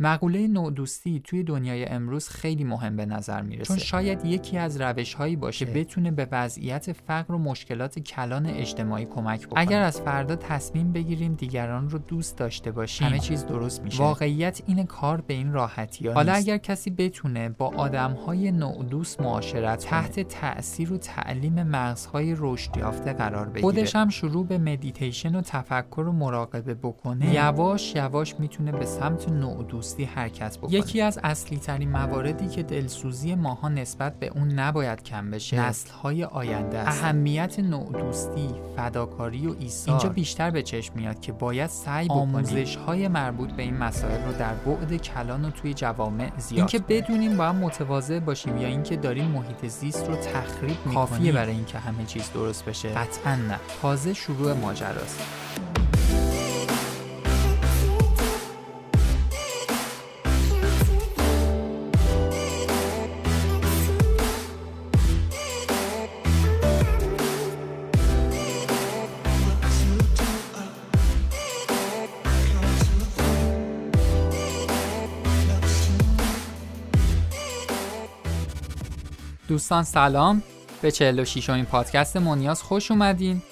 مقوله نوع دوستی توی دنیای امروز خیلی مهم به نظر می‌رسه. چون شاید یکی از روش هایی باشه که بتونه به وضعیت فقر و مشکلات کلان اجتماعی کمک بکنه. اگر از فردا تصمیم بگیریم دیگران رو دوست داشته باشیم همه چیز درست میشه. واقعیت این کار به این راحتی ها حالا اگر کسی بتونه با آدم های نوع دوست معاشرت تحت تاثیر و تعلیم مغزهای رشد یافته قرار بگیره. خودش هم شروع به مدیتیشن و تفکر و مراقبه بکنه. یواش یواش می‌تونه به سمت نوع دوستی حرکت بکنه. یکی از اصلی ترین مواردی که دلسوزی ماها نسبت به اون نباید کم بشه نسل های آینده است. اهمیت نوع دوستی فداکاری و ایثار. اینجا بیشتر به چشم میاد که باید سعی بکنیم آموزش های مربوط به این مسائل رو در بعد کلان و توی جوامع زیاد اینکه بدونیم با هم متواضع باشیم یا اینکه داریم محیط زیست رو تخریب می‌کنیم. کافیه برای اینکه همه چیز درست بشه. قطعا نه. تازه شروع ماجراست. دوستان سلام. به 46 امین پادکست مونیاز خوش اومدین.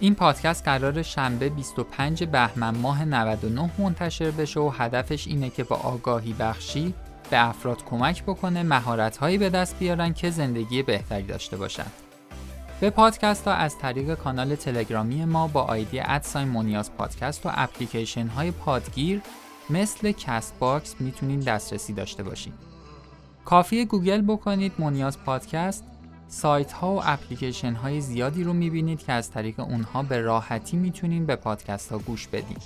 این پادکست قرار شنبه 25 بهمن ماه 99 منتشر بشه و هدفش اینه که با آگاهی بخشی به افراد کمک بکنه مهارت هایی به دست بیارن که زندگی بهتری داشته باشن. به پادکست ها از طریق کانال تلگرامی ما با آیدی at sign مونیاز پادکست و اپلیکیشن های پادگیر مثل Castbox می‌تونین دسترسی داشته باشید کافی گوگل بکنید مونیاز پادکست سایت ها و اپلیکیشن های زیادی رو می‌بینید که از طریق اونها به راحتی می‌تونید به پادکست ها گوش بدید.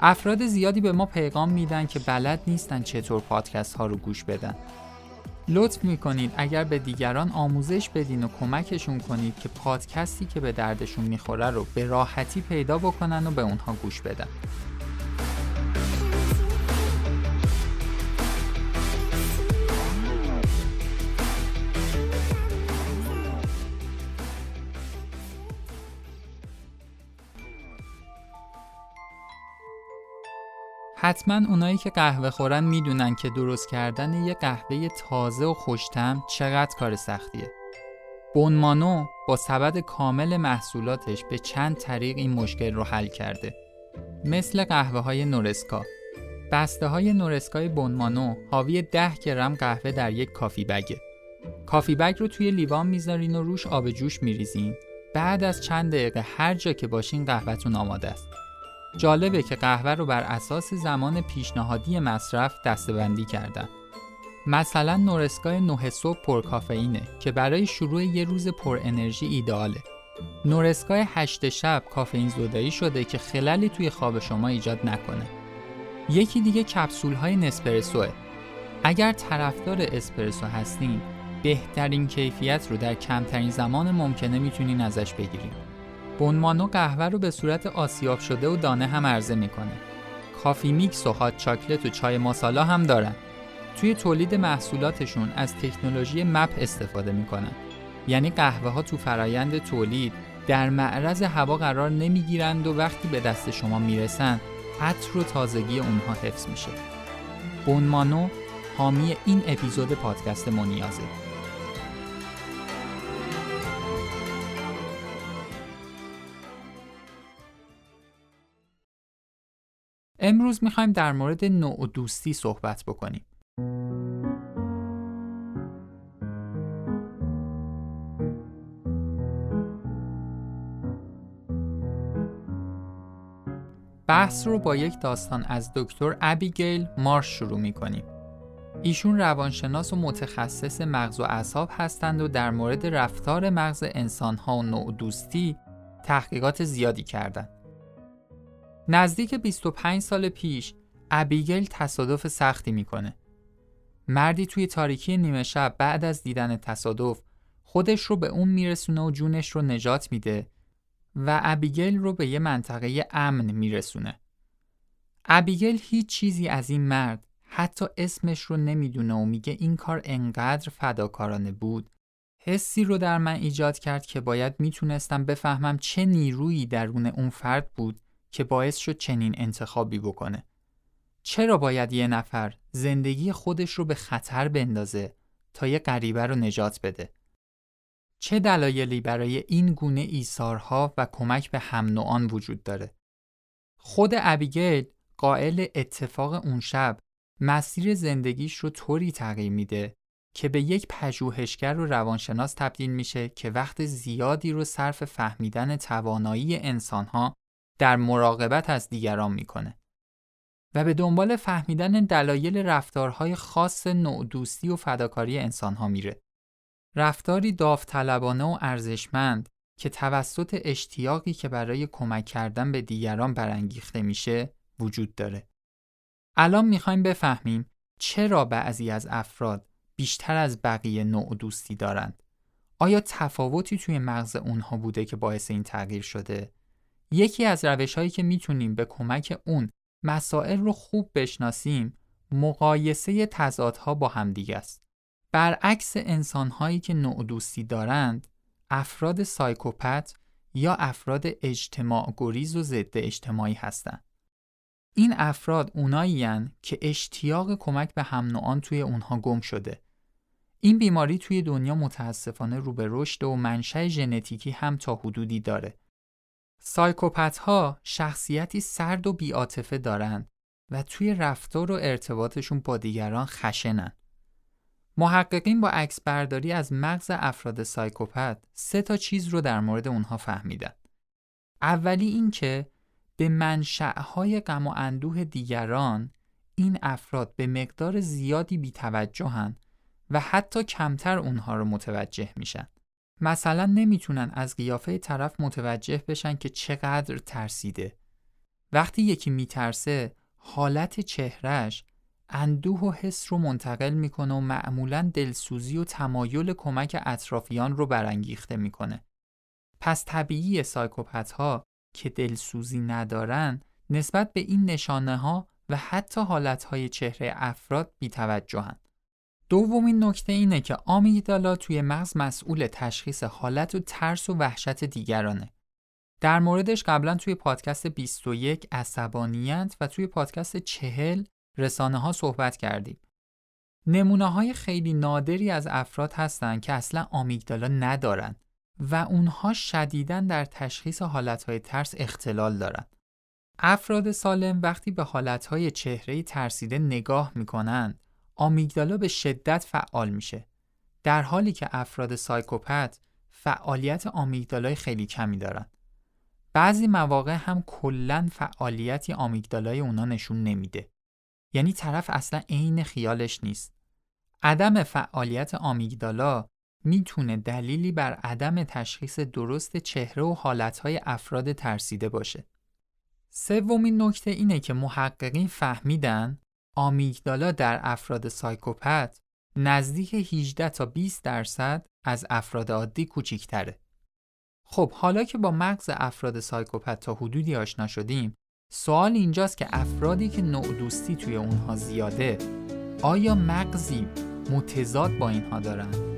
افراد زیادی به ما پیغام میدن که بلد نیستن چطور پادکست ها رو گوش بدن. لطف می‌کنید اگر به دیگران آموزش بدین و کمکشون کنید که پادکستی که به دردشون می‌خوره رو به راحتی پیدا بکنن و به اونها گوش بدن. حتما اونایی که قهوه خورن می‌دونن که درست کردن یه قهوه تازه و خوشتم چقدر کار سختیه. بونمانو با سبد کامل محصولاتش به چند طریق این مشکل رو حل کرده. مثل قهوه های نورسکا. بسته های نورسکای بونمانو حاوی 10 گرم قهوه در یک کافی بگه. کافی بگ رو توی لیوان می‌ذارین و روش آب جوش میریزین. بعد از چند دقیقه هر جا که باشین قهوهتون آماده است. جالبه که قهوه رو بر اساس زمان پیشنهادی مصرف دستبندی کردن. مثلا نورسکای 9 صبح پر کافئینه که برای شروع یه روز پر انرژی ایداله. نورسکای 8 شب کافئین زدایی شده که خللی توی خواب شما ایجاد نکنه. یکی دیگه کپسول های نسپرسوه. اگر طرفدار اسپرسو هستین، بهترین کیفیت رو در کمترین زمان ممکنه می‌تونین ازش بگیرین. بونمانو قهوه رو به صورت آسیاب شده و دانه هم عرضه می‌کنه. کافی میکس و هات چاکلت و چای ماسالا هم دارن. توی تولید محصولاتشون از تکنولوژی مپ استفاده می‌کنن. یعنی قهوه ها تو فرایند تولید در معرض هوا قرار نمی‌گیرند و وقتی به دست شما می‌رسن عطر و تازگی اونها حفظ میشه. بونمانو حامی این اپیزود پادکست مونیازه. امروز می‌خوایم در مورد نوع دوستی صحبت بکنیم. بحث رو با یک داستان از دکتر ابیگیل مارش شروع می کنیم. ایشون روانشناس و متخصص مغز و اعصاب هستند و در مورد رفتار مغز انسانها و نوع دوستی تحقیقات زیادی کردند. نزدیک 25 سال پیش ابیگل تصادف سختی می‌کنه. مردی توی تاریکی نیمه شب بعد از دیدن تصادف خودش رو به اون میرسونه و جونش رو نجات میده و ابیگل رو به یه منطقه امن میرسونه. ابیگل هیچ چیزی از این مرد حتی اسمش رو نمی‌دونه و میگه این کار انقدر فداکارانه بود حسی رو در من ایجاد کرد که باید می‌تونستم بفهمم چه نیرویی درون اون فرد بود که باعث شد چنین انتخابی بکنه. چرا باید یه نفر زندگی خودش رو به خطر بندازه تا یه غریبه رو نجات بده؟ چه دلایلی برای این گونه ایثارها و کمک به هم نوعان وجود داره؟ خود ابیگیل قائل اتفاق اون شب مسیر زندگیش رو طوری تغییر میده که به یک پژوهشگر و روانشناس تبدیل میشه که وقت زیادی رو صرف فهمیدن توانایی انسانها در مراقبت از دیگران می‌کنه و به دنبال فهمیدن دلایل رفتارهای خاص نوع دوستی و فداکاری انسانها میره. رفتاری داوطلبانه و ارزشمند که توسط اشتیاقی که برای کمک کردن به دیگران برانگیخته میشه وجود داره. الان می‌خوایم بفهمیم چرا بعضی از افراد بیشتر از بقیه نوع دوستی دارند. آیا تفاوتی توی مغز اونها بوده که باعث این تغییر شده؟ یکی از روش هایی که می‌تونیم به کمک اون مسائل رو خوب بشناسیم مقایسه تضادها با همدیگه است. برعکس انسانهایی که نوع دوستی دارند، افراد سایکوپت یا افراد اجتماع گریز و ضد اجتماعی هستند. این افراد اونایی که اشتیاق کمک به هم نوعان توی اونها گم شده. این بیماری توی دنیا متاسفانه رو به رشد و منشأ ژنتیکی هم تا حدودی داره. سایکوپت ها شخصیتی سرد و بیاتفه دارند و توی رفتار و ارتباطشون با دیگران خشنن. محققین با عکس برداری از مغز افراد سایکوپت سه تا چیز رو در مورد اونها فهمیدن. اولی این که به منشأهای غم و اندوه دیگران این افراد به مقدار زیادی بیتوجهن و حتی کمتر اونها رو متوجه میشن. مثلا نمی‌تونن از قیافه طرف متوجه بشن که چقدر ترسیده. وقتی یکی میترسه حالت چهرش اندوه و حس رو منتقل می‌کنه و معمولا دلسوزی و تمایل کمک اطرافیان رو برانگیخته می‌کنه. پس طبیعی سایکوپت ها که دلسوزی ندارن نسبت به این نشانه ها و حتی حالت های چهره افراد بیتوجهن. دومین نکته اینه که آمیگدالا توی مغز مسئول تشخیص حالت و ترس و وحشت دیگرانه. در موردش قبلا توی پادکست 21 عصبانیت و توی پادکست 40 رسانه ها صحبت کردیم. نمونه های خیلی نادری از افراد هستند که اصلا آمیگدالا ندارن و اونها شدیداً در تشخیص حالتهای ترس اختلال دارن. افراد سالم وقتی به حالتهای چهره ترسیده نگاه می‌کنن آمیگدالا به شدت فعال میشه. در حالی که افراد سایکوپت فعالیت آمیگدالای خیلی کمی دارن. بعضی مواقع هم کلا فعالیتی آمیگدالای اونا نشون نمیده. یعنی طرف اصلا عین خیالش نیست. عدم فعالیت آمیگدالا می‌تونه دلیلی بر عدم تشخیص درست چهره و حالتهای افراد ترسیده باشه. سومین نکته اینه که محققین فهمیدن آمیگدالا در افراد سایکوپت نزدیک 18 تا 20 درصد از افراد عادی کوچیکتره. خب حالا که با مغز افراد سایکوپت تا حدودی آشنا شدیم سوال اینجاست که افرادی که نوع دوستی توی اونها زیاده آیا مغزی متضاد با اینها دارن؟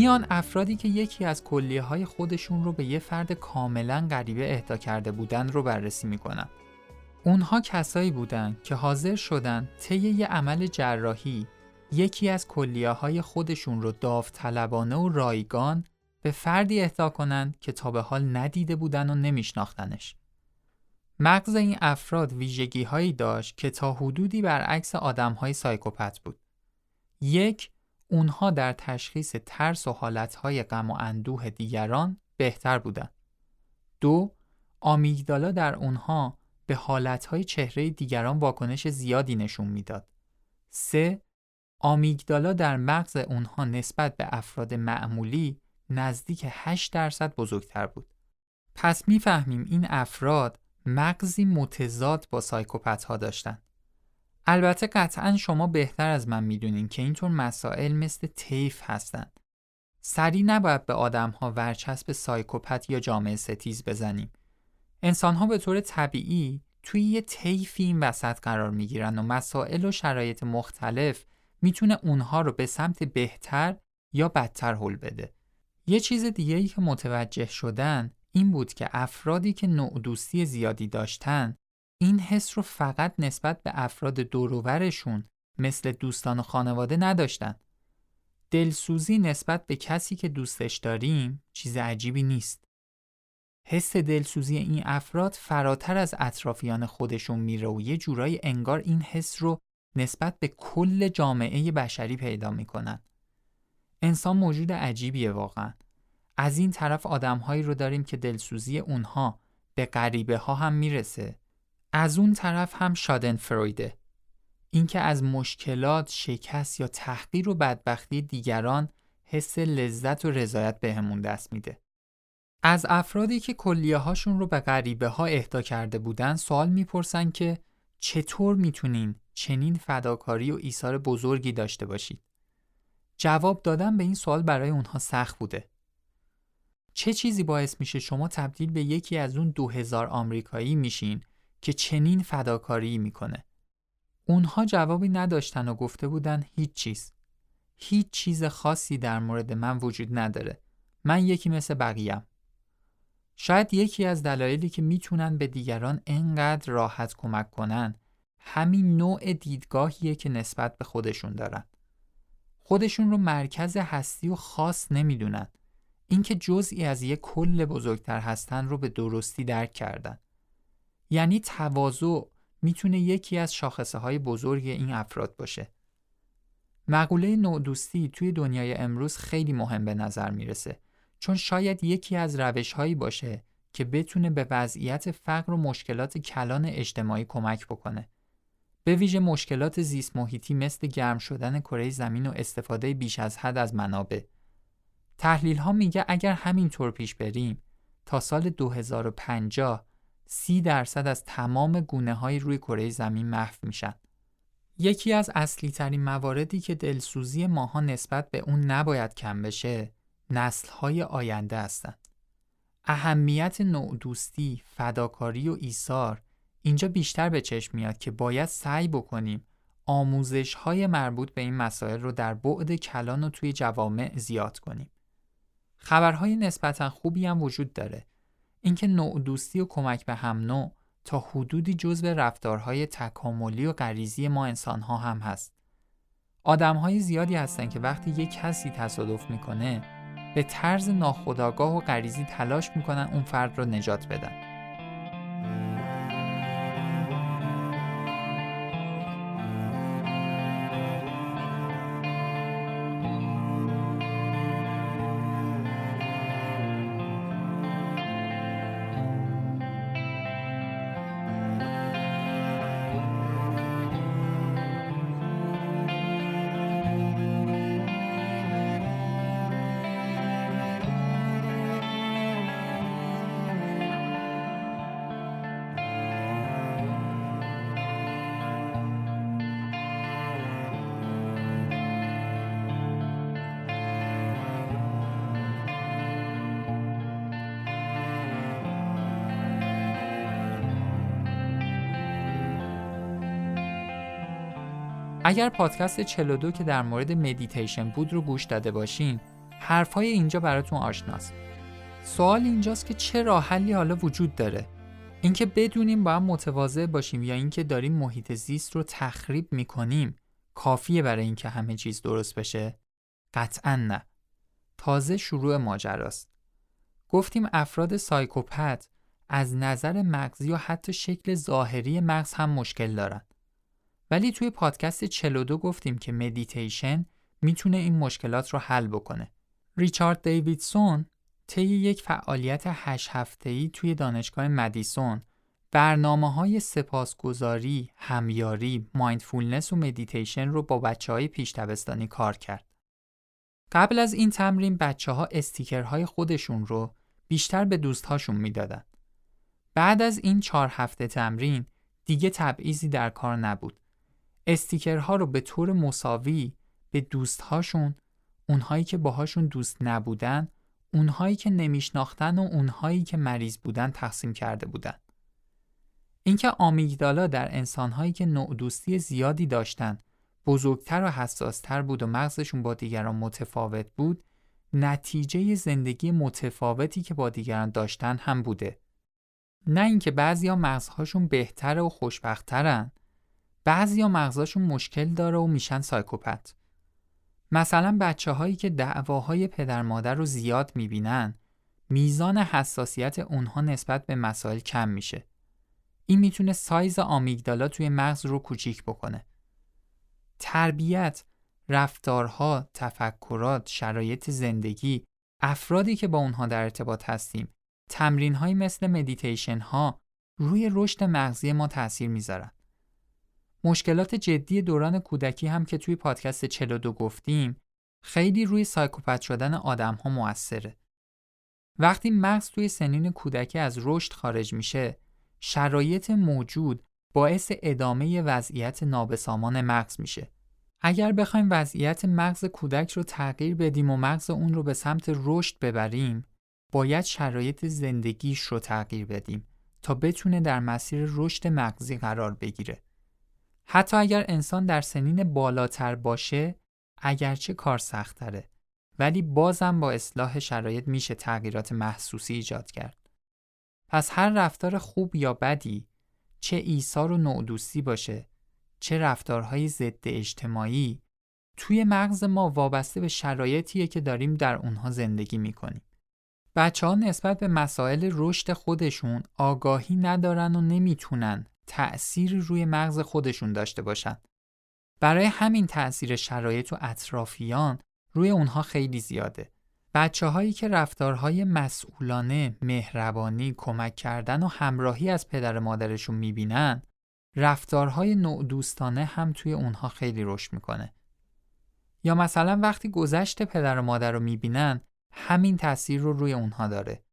میان افرادی که یکی از کلیه های خودشون رو به یه فرد کاملا غریبه اهدا کرده بودن رو بررسی می‌کنن. اونها کسایی بودن که حاضر شدن طی یه عمل جراحی یکی از کلیه های خودشون رو داوطلبانه و رایگان به فردی اهدا کنند که تا به حال ندیده بودن و نمیشناختنش. مغز این افراد ویژگی هایی داشت که تا حدودی برعکس آدم های سایکوپت بود. یک اونها در تشخیص ترس و حالتهای غم و اندوه دیگران بهتر بودن. دو، آمیگدالا در اونها به حالتهای چهره دیگران واکنش زیادی نشون می‌داد. سه، آمیگدالا در مغز اونها نسبت به افراد معمولی نزدیک 8 درصد بزرگتر بود. پس می‌فهمیم این افراد مغزی متضاد با سایکوپت ها داشتن. البته قطعا شما بهتر از من می‌دونین که اینطور مسائل مثل تیف هستند. سریع نباید به آدم ها ورچسب سایکوپت یا جامعه ستیز بزنیم. انسان ها به طور طبیعی توی یه طیفی این وسط قرار می‌گیرن و مسائل و شرایط مختلف می‌تونه اونها رو به سمت بهتر یا بدتر حل بده. یه چیز دیگه ای که متوجه شدن این بود که افرادی که نوع دوستی زیادی داشتن این حس رو فقط نسبت به افراد دوروورشون مثل دوستان و خانواده نداشتن. دلسوزی نسبت به کسی که دوستش داریم چیز عجیبی نیست. حس دلسوزی این افراد فراتر از اطرافیان خودشون میره و یه جورایی انگار این حس رو نسبت به کل جامعه بشری پیدا می‌کنن. انسان موجود عجیبیه واقعا. از این طرف آدمهایی رو داریم که دلسوزی اونها به غریبه ها هم می‌رسه. از اون طرف هم شادن فرویده. اینکه از مشکلات، شکست یا تحقیر و بدبختی دیگران حس لذت و رضایت بهمون دست میده. از افرادی که کلیه هاشون رو به غریبه ها اهدا کرده بودن سوال می‌پرسن که چطور می‌تونین چنین فداکاری و ایثار بزرگی داشته باشید؟ جواب دادن به این سوال برای اونها سخت بوده. چه چیزی باعث میشه شما تبدیل به یکی از اون دو هزار آمریکایی میشین که چنین فداکاری می‌کنه؟ اونها جوابی نداشتن و گفته بودن هیچ چیز. هیچ چیز خاصی در مورد من وجود نداره. من یکی مثل بقیم. شاید یکی از دلایلی که می‌تونن به دیگران انقدر راحت کمک کنن همین نوع دیدگاهیه که نسبت به خودشون دارن. خودشون رو مرکز هستی و خاص نمی‌دونن. اینکه جزئی از یک کل بزرگتر هستن رو به درستی درک کردن. یعنی تواضع می‌تونه یکی از شاخصه های بزرگ این افراد باشه. مقوله نودوستی توی دنیای امروز خیلی مهم به نظر می‌رسه چون شاید یکی از روش هایی باشه که بتونه به وضعیت فقر و مشکلات کلان اجتماعی کمک بکنه. به ویژه مشکلات زیست محیطی مثل گرم شدن کره زمین و استفاده بیش از حد از منابع. تحلیل ها میگه اگر همینطور پیش بریم تا سال 2050 سی درصد از تمام گونه های روی کره زمین محو میشن. یکی از اصلی ترین مواردی که دلسوزی ماها نسبت به اون نباید کم بشه نسل های آینده هستند. اهمیت نوع دوستی، فداکاری و ایثار اینجا بیشتر به چشم میاد که باید سعی بکنیم آموزش های مربوط به این مسائل رو در بعد کلان و توی جوامع زیاد کنیم. خبرهای نسبتا خوبی هم وجود داره. اینکه نوع دوستی و کمک به هم نوع تا حدودی جزء رفتارهای تکاملی و غریزی ما انسانها هم هست. آدمهای زیادی هستن که وقتی یک کسی تصادف می‌کنه به طرز ناخودآگاه و غریزی تلاش می‌کنن اون فرد رو نجات بدن. اگر پادکست 42 که در مورد مدیتیشن بود رو گوش داده باشین حرفای اینجا براتون آشناست. سوال اینجاست که چه راه حلی حالا وجود داره؟ اینکه بدونیم با هم متواضع باشیم یا اینکه داریم محیط زیست رو تخریب می‌کنیم کافیه برای اینکه همه چیز درست بشه؟ قطعا نه. تازه شروع ماجراست. گفتیم افراد psychopath از نظر مغزی و حتی شکل ظاهری مغز هم مشکل دارن. ولی توی پادکست 42 گفتیم که مدیتیشن می‌تونه این مشکلات رو حل بکنه. ریچارد دیویدسون طی یک فعالیت هشت هفته‌ای توی دانشگاه مدیسون برنامه های سپاسگزاری، همیاری، mindfulness و مدیتیشن رو با بچه های پیش کار کرد. قبل از این تمرین بچه ها استیکرهای خودشون رو بیشتر به دوستهاشون می‌دادن. بعد از این چهار هفته تمرین دیگه تبعیضی در کار نبود. استیکرها رو به طور مساوی به دوستهاشون، اونهایی که باهاشون دوست نبودن، اونهایی که نمیشناختن و اونهایی که مریض بودن تقسیم کرده بودن. اینکه آمیگدالا در انسانهایی که نوع دوستی زیادی داشتن بزرگتر و حساستر بود و مغزشون با دیگران متفاوت بود نتیجه زندگی متفاوتی که با دیگران داشتن هم بوده. نه اینکه بعضیا مغزهاشون بهتره و خوشبختترن بعضیا مغزهاشون مشکل داره و میشن سایکوپت. مثلا بچه هایی که دعواهای پدر مادر رو زیاد می‌بینن میزان حساسیت اونها نسبت به مسائل کم میشه. این می‌تونه سایز آمیگدالا توی مغز رو کوچیک بکنه. تربیت، رفتارها، تفکرات، شرایط زندگی، افرادی که با اونها در ارتباط هستیم، تمرین مثل مدیتیشن ها روی رشد مغزی ما تاثیر می‌ذارن. مشکلات جدی دوران کودکی هم که توی پادکست 42 گفتیم خیلی روی سایکوپت شدن آدم ها موثره. وقتی مغز توی سنین کودکی از رشد خارج میشه شرایط موجود باعث ادامه وضعیت نابسامان مغز میشه. اگر بخوایم وضعیت مغز کودک رو تغییر بدیم و مغز اون رو به سمت رشد ببریم، باید شرایط زندگیش رو تغییر بدیم تا بتونه در مسیر رشد مغزی قرار بگیره. حتی اگر انسان در سنین بالاتر باشه، اگرچه کار سختره، ولی بازم با اصلاح شرایط میشه تغییرات محسوسی ایجاد کرد. پس هر رفتار خوب یا بدی چه ایثار و نوع باشه چه رفتارهای ضد اجتماعی توی مغز ما وابسته به شرایطیه که داریم در اونها زندگی می‌کنیم. بچه ها نسبت به مسائل رشد خودشون آگاهی ندارن و نمی‌تونن تأثیر روی مغز خودشون داشته باشن. برای همین تأثیر شرایط و اطرافیان روی اونها خیلی زیاده. بچه هایی که رفتارهای مسئولانه، مهربانی، کمک کردن و همراهی از پدر مادرشون می‌بینن رفتارهای نوع دوستانه هم توی اونها خیلی رشد می‌کنه. یا مثلا وقتی گذشت پدر و مادر رو می‌بینن همین تاثیر رو روی اونها داره.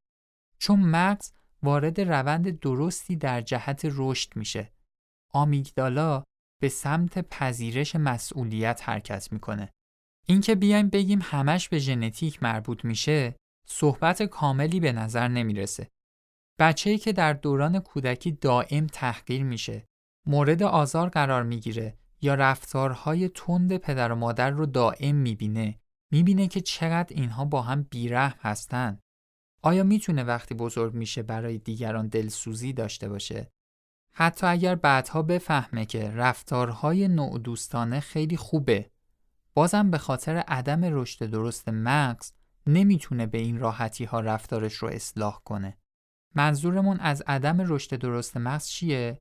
چون مغز وارد روند درستی در جهت رشد میشه. آمیگدالا به سمت پذیرش مسئولیت حرکت می‌کنه. اینکه بیایم بگیم همش به ژنتیک مربوط میشه صحبت کاملی به نظر نمی‌رسه. بچه‌ای که در دوران کودکی دائم تحقیر میشه، مورد آزار قرار می‌گیره یا رفتارهای تند پدر و مادر رو دائم می‌بینه، می‌بینه که چقدر اینها با هم بیرحم هستن. آیا می‌تونه وقتی بزرگ میشه برای دیگران دلسوزی داشته باشه؟ حتی اگر بعدها بفهمه که رفتارهای نوع دوستانه خیلی خوبه بازم به خاطر عدم رشد درست مغز نمی‌تونه به این راحتی ها رفتارش رو اصلاح کنه. منظورمون از عدم رشد درست مغز چیه؟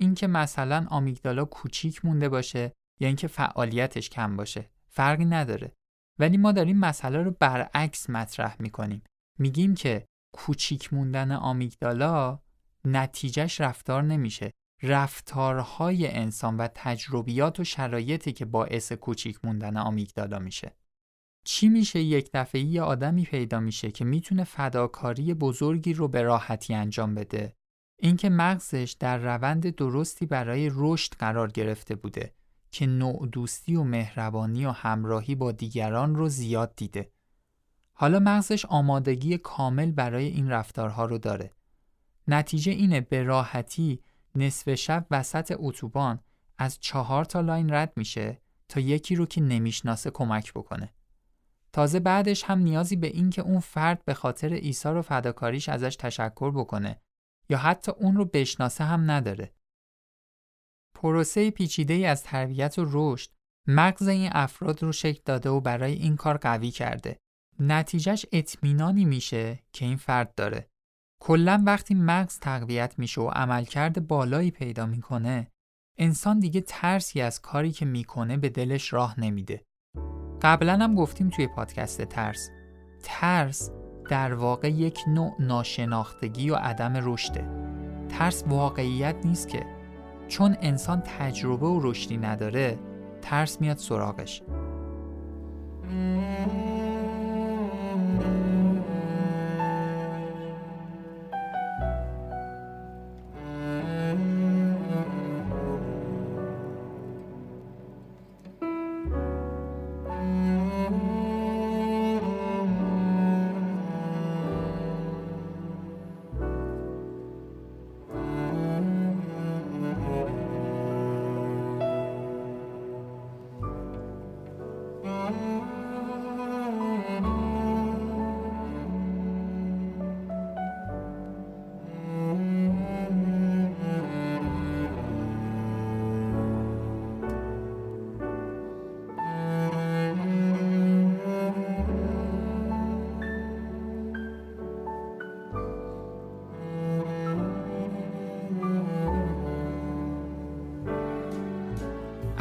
اینکه مثلا آمیگدالا کوچیک مونده باشه یا اینکه فعالیتش کم باشه. فرقی نداره. ولی ما داریم مسئله رو برعکس مطرح می‌کنیم. میگیم که کوچیک موندن آمیگدالا نتیجهش رفتار نمیشه رفتارهای انسان و تجربیات و شرایطی که باعث کوچیک موندن آمیگدالا میشه. چی میشه یک دفعه یه آدمی پیدا میشه که می‌تونه فداکاری بزرگی رو به راحتی انجام بده؟ اینکه مغزش در روند درستی برای رشد قرار گرفته بوده که نوع دوستی و مهربانی و همراهی با دیگران رو زیاد دیده. حالا مغزش آمادگی کامل برای این رفتارها رو داره. نتیجه اینه به راحتی نصف شب وسط اتوبان از چهار تا لاین رد میشه تا یکی رو که نمی‌شناسه کمک بکنه. تازه بعدش هم نیازی به این که اون فرد به خاطر ایثار و فداکاریش ازش تشکر بکنه یا حتی اون رو بشناسه هم نداره. پروسه پیچیده از تربیت و رشد مغز این افراد رو شکل داده و برای این کار قوی کرده. نتیجهش اطمینانی میشه که این فرد داره. کلا وقتی مغز تقویت میشه و عملکرد بالایی پیدا می‌کنه انسان دیگه ترسی از کاری که می‌کنه به دلش راه نمیده. قبلا هم گفتیم توی پادکست ترس ترس در واقع یک نوع ناشناختگی و عدم رشده. ترس واقعیت نیست که. چون انسان تجربه و رشدی نداره ترس میاد سراغش.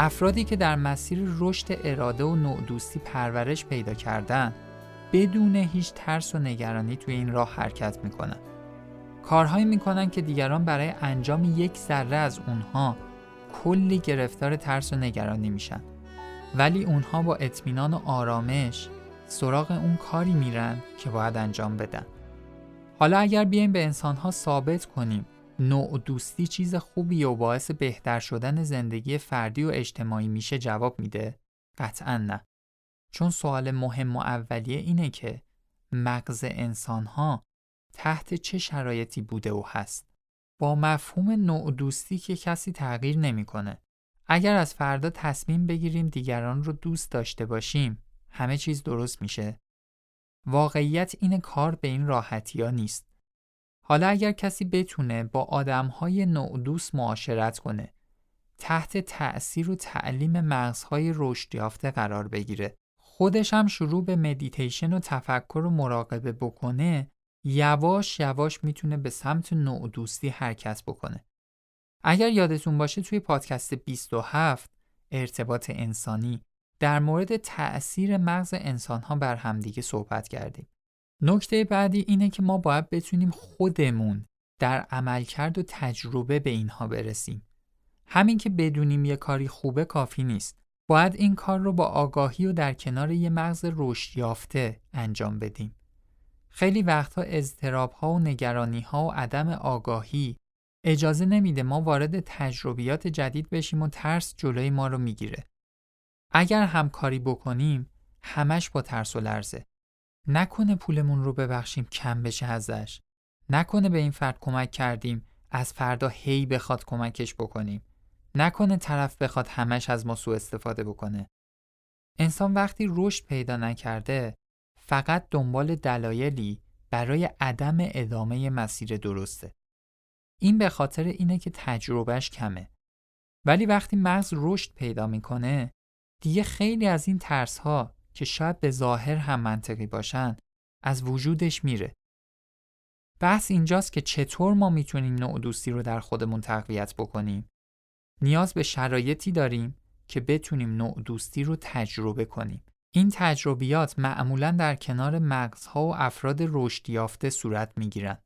افرادی که در مسیر رشد اراده و نوع دوستی پرورش پیدا کردن بدون هیچ ترس و نگرانی توی این راه حرکت می‌کنن. کارهایی می‌کنن که دیگران برای انجام یک ذره از اونها کلی گرفتار ترس و نگرانی میشن. ولی اونها با اطمینان و آرامش سراغ اون کاری میرن که باید انجام بدن. حالا اگر بیایم به انسانها ثابت کنیم نوع دوستی چیز خوبی و باعث بهتر شدن زندگی فردی و اجتماعی میشه جواب میده؟ قطعا نه. چون سوال مهم و اولیه اینه که مغز انسانها تحت چه شرایطی بوده و هست. با مفهوم نوع دوستی که کسی تغییر نمی‌کنه. اگر از فردا تصمیم بگیریم دیگران رو دوست داشته باشیم، همه چیز درست میشه. واقعیت این کار به این راحتی ها نیست. حالا اگر کسی بتونه با آدمهای نوع معاشرت کنه تحت تأثیر و تعلیم مغزهای رشد یافته قرار بگیره. خودش هم شروع به مدیتیشن و تفکر و مراقبه بکنه یواش یواش می‌تونه به سمت نوع دوستی حرکت بکنه. اگر یادتون باشه توی پادکست 27 ارتباط انسانی در مورد تأثیر مغز انسانها بر همدیگه صحبت کردیم. نکته بعدی اینه که ما باید بتونیم خودمون در عملکرد و تجربه به اینها برسیم. همین که بدونیم یه کاری خوبه کافی نیست. باید این کار رو با آگاهی و در کنار یه مغز رشد یافته انجام بدیم. خیلی وقتها اضطراب ها و نگرانی ها و عدم آگاهی اجازه نمیده ما وارد تجربیات جدید بشیم و ترس جلوی ما رو می‌گیره. اگر همکاری بکنیم همش با ترس و لرزه. نکنه پولمون رو ببخشیم کم بشه ازش. نکنه به این فرد کمک کردیم از فردا هی بخواد کمکش بکنیم. نکنه طرف بخواد همش از ما سوء استفاده بکنه. انسان وقتی رشد پیدا نکرده فقط دنبال دلایلی برای عدم ادامه مسیر درسته. این به خاطر اینه که تجربهش کمه. ولی وقتی مغز رشد پیدا می‌کنه دیگه خیلی از این ترس ها که شاید به ظاهر هم منطقی باشن از وجودش میره. بحث اینجاست که چطور ما می‌تونیم نوع دوستی رو در خودمون تقویت بکنیم. نیاز به شرایطی داریم که بتونیم نوع دوستی رو تجربه کنیم. این تجربیات معمولا در کنار مغزها و افراد رشد یافته صورت می‌گیرن.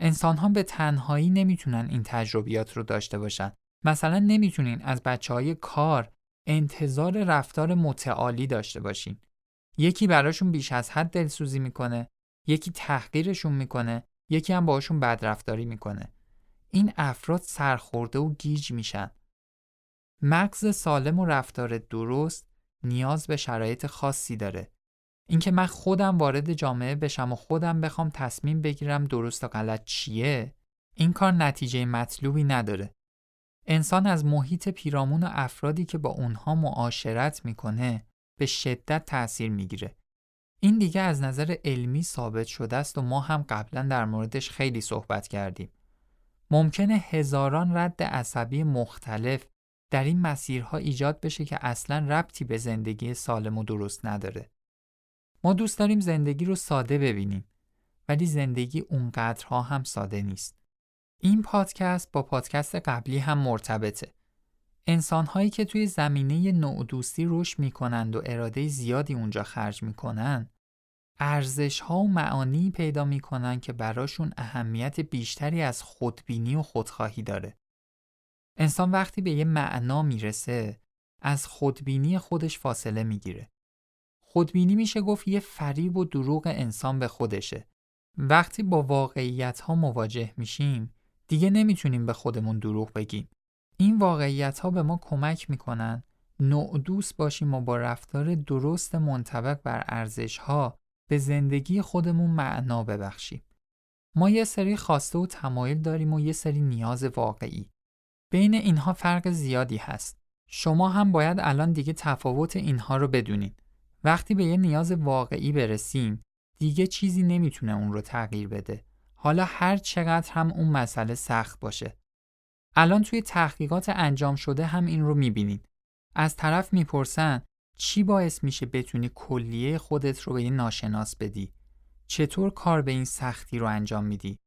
انسان ها به تنهایی نمی‌تونن این تجربیات رو داشته باشن. مثلا نمی‌تونین از بچه های کار انتظار رفتار متعالی داشته باشین. یکی براشون بیش از حد دلسوزی می‌کنه، یکی تحقیرشون می‌کنه، یکی هم باشون بدرفتاری می‌کنه. این افراد سرخورده و گیج میشن. مغز سالم و رفتار درست نیاز به شرایط خاصی داره. اینکه من خودم وارد جامعه بشم و خودم بخوام تصمیم بگیرم درست و غلط چیه، این کار نتیجه مطلوبی نداره. انسان از محیط پیرامون و افرادی که با اونها معاشرت می‌کنه به شدت تأثیر می‌گیره. این دیگه از نظر علمی ثابت شده است و ما هم قبلا در موردش خیلی صحبت کردیم. ممکنه هزاران رد عصبی مختلف در این مسیرها ایجاد بشه که اصلا ربطی به زندگی سالم و درست نداره. ما دوست داریم زندگی رو ساده ببینیم ولی زندگی اونقدرها هم ساده نیست. این پادکست با پادکست قبلی هم مرتبطه. انسان هایی که توی زمینه نوع دوستی رشد می‌کنند و اراده زیادی اونجا خرج می‌کنن ارزش ها و معانی پیدا می‌کنن که براشون اهمیت بیشتری از خودبینی و خودخواهی داره. انسان وقتی به یه معنا می‌رسه از خودبینی خودش فاصله می‌گیره. خودبینی میشه گفت یه فریب و دروغ انسان به خودشه. وقتی با واقعیت ها مواجه میشیم دیگه نمی‌تونیم به خودمون دروغ بگیم. این واقعیت ها به ما کمک می‌کنن نوع دوست باشیم و با رفتار درست منطبق بر ارزش ها به زندگی خودمون معنا ببخشیم. ما یه سری خواسته و تمایل داریم و یه سری نیاز واقعی. بین اینها فرق زیادی هست. شما هم باید الان دیگه تفاوت اینها رو بدونید. وقتی به یه نیاز واقعی برسیم دیگه چیزی نمی‌تونه اون رو تغییر بده. حالا هر چقدر هم اون مسئله سخت باشه. الان توی تحقیقات انجام شده هم این رو می‌بینید. از طرف می‌پرسن چی باعث میشه بتونی کلیه خودت رو به یه ناشناس بدی؟ چطور کار به این سختی رو انجام میدی؟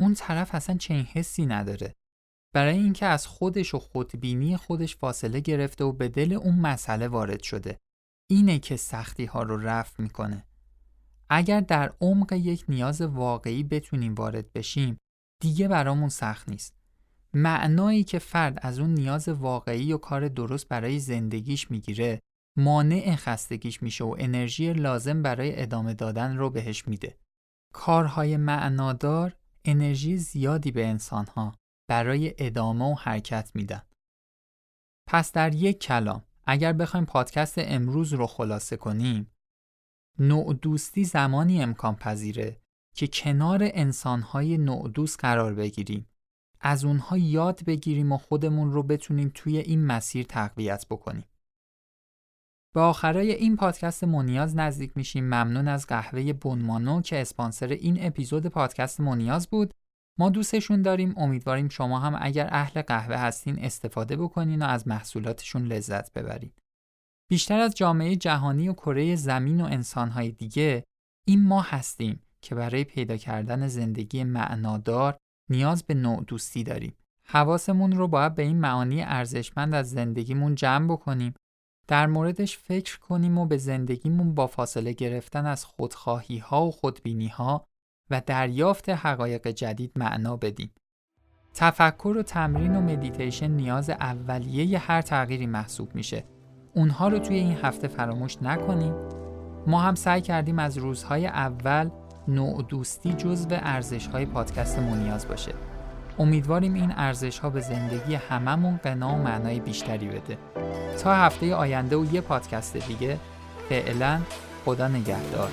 اون طرف اصلا چنین حسی نداره. برای اینکه از خودش و خودبینی خودش فاصله گرفته و به دل اون مسئله وارد شده. اینه که سختی ها رو رفع می‌کنه. اگر در عمق یک نیاز واقعی بتونیم وارد بشیم دیگه برامون سخت نیست. معنایی که فرد از اون نیاز واقعی و کار درست برای زندگیش می‌گیره مانع خستگیش میشه و انرژی لازم برای ادامه دادن رو بهش میده. کارهای معنادار انرژی زیادی به انسانها برای ادامه و حرکت میدن. پس در یک کلام اگر بخوایم پادکست امروز رو خلاصه کنیم نوع دوستی زمانی امکان پذیره که کنار انسانهای نوع دوست قرار بگیریم. از اونها یاد بگیریم و خودمون رو بتونیم توی این مسیر تقویت بکنیم. به آخرای این پادکست منیاز نزدیک میشیم. ممنون از قهوه بونمانو که اسپانسر این اپیزود پادکست منیاز بود. ما دوستشون داریم. امیدواریم شما هم اگر اهل قهوه هستین استفاده بکنین و از محصولاتشون لذت ببرید بیشتر از جامعه جهانی و کره زمین و انسانهای دیگه این ما هستیم که برای پیدا کردن زندگی معنادار نیاز به نوع دوستی داریم. حواسمون رو باید به این معانی ارزشمند از زندگیمون جمع بکنیم در موردش فکر کنیم و به زندگیمون با فاصله گرفتن از خودخواهی ها و خودبینی ها و دریافت حقایق جدید معنا بدیم. تفکر و تمرین و مدیتیشن نیاز اولیه هر تغییری محسوب میشه. اونها رو توی این هفته فراموش نکنیم. ما هم سعی کردیم از روزهای اول نوع دوستی جزو ارزش های پادکست مونیاز باشه. امیدواریم این ارزش ها به زندگی هممون قنا و معنای بیشتری بده. تا هفته آینده و یه پادکست دیگه فعلا خدا نگهدار.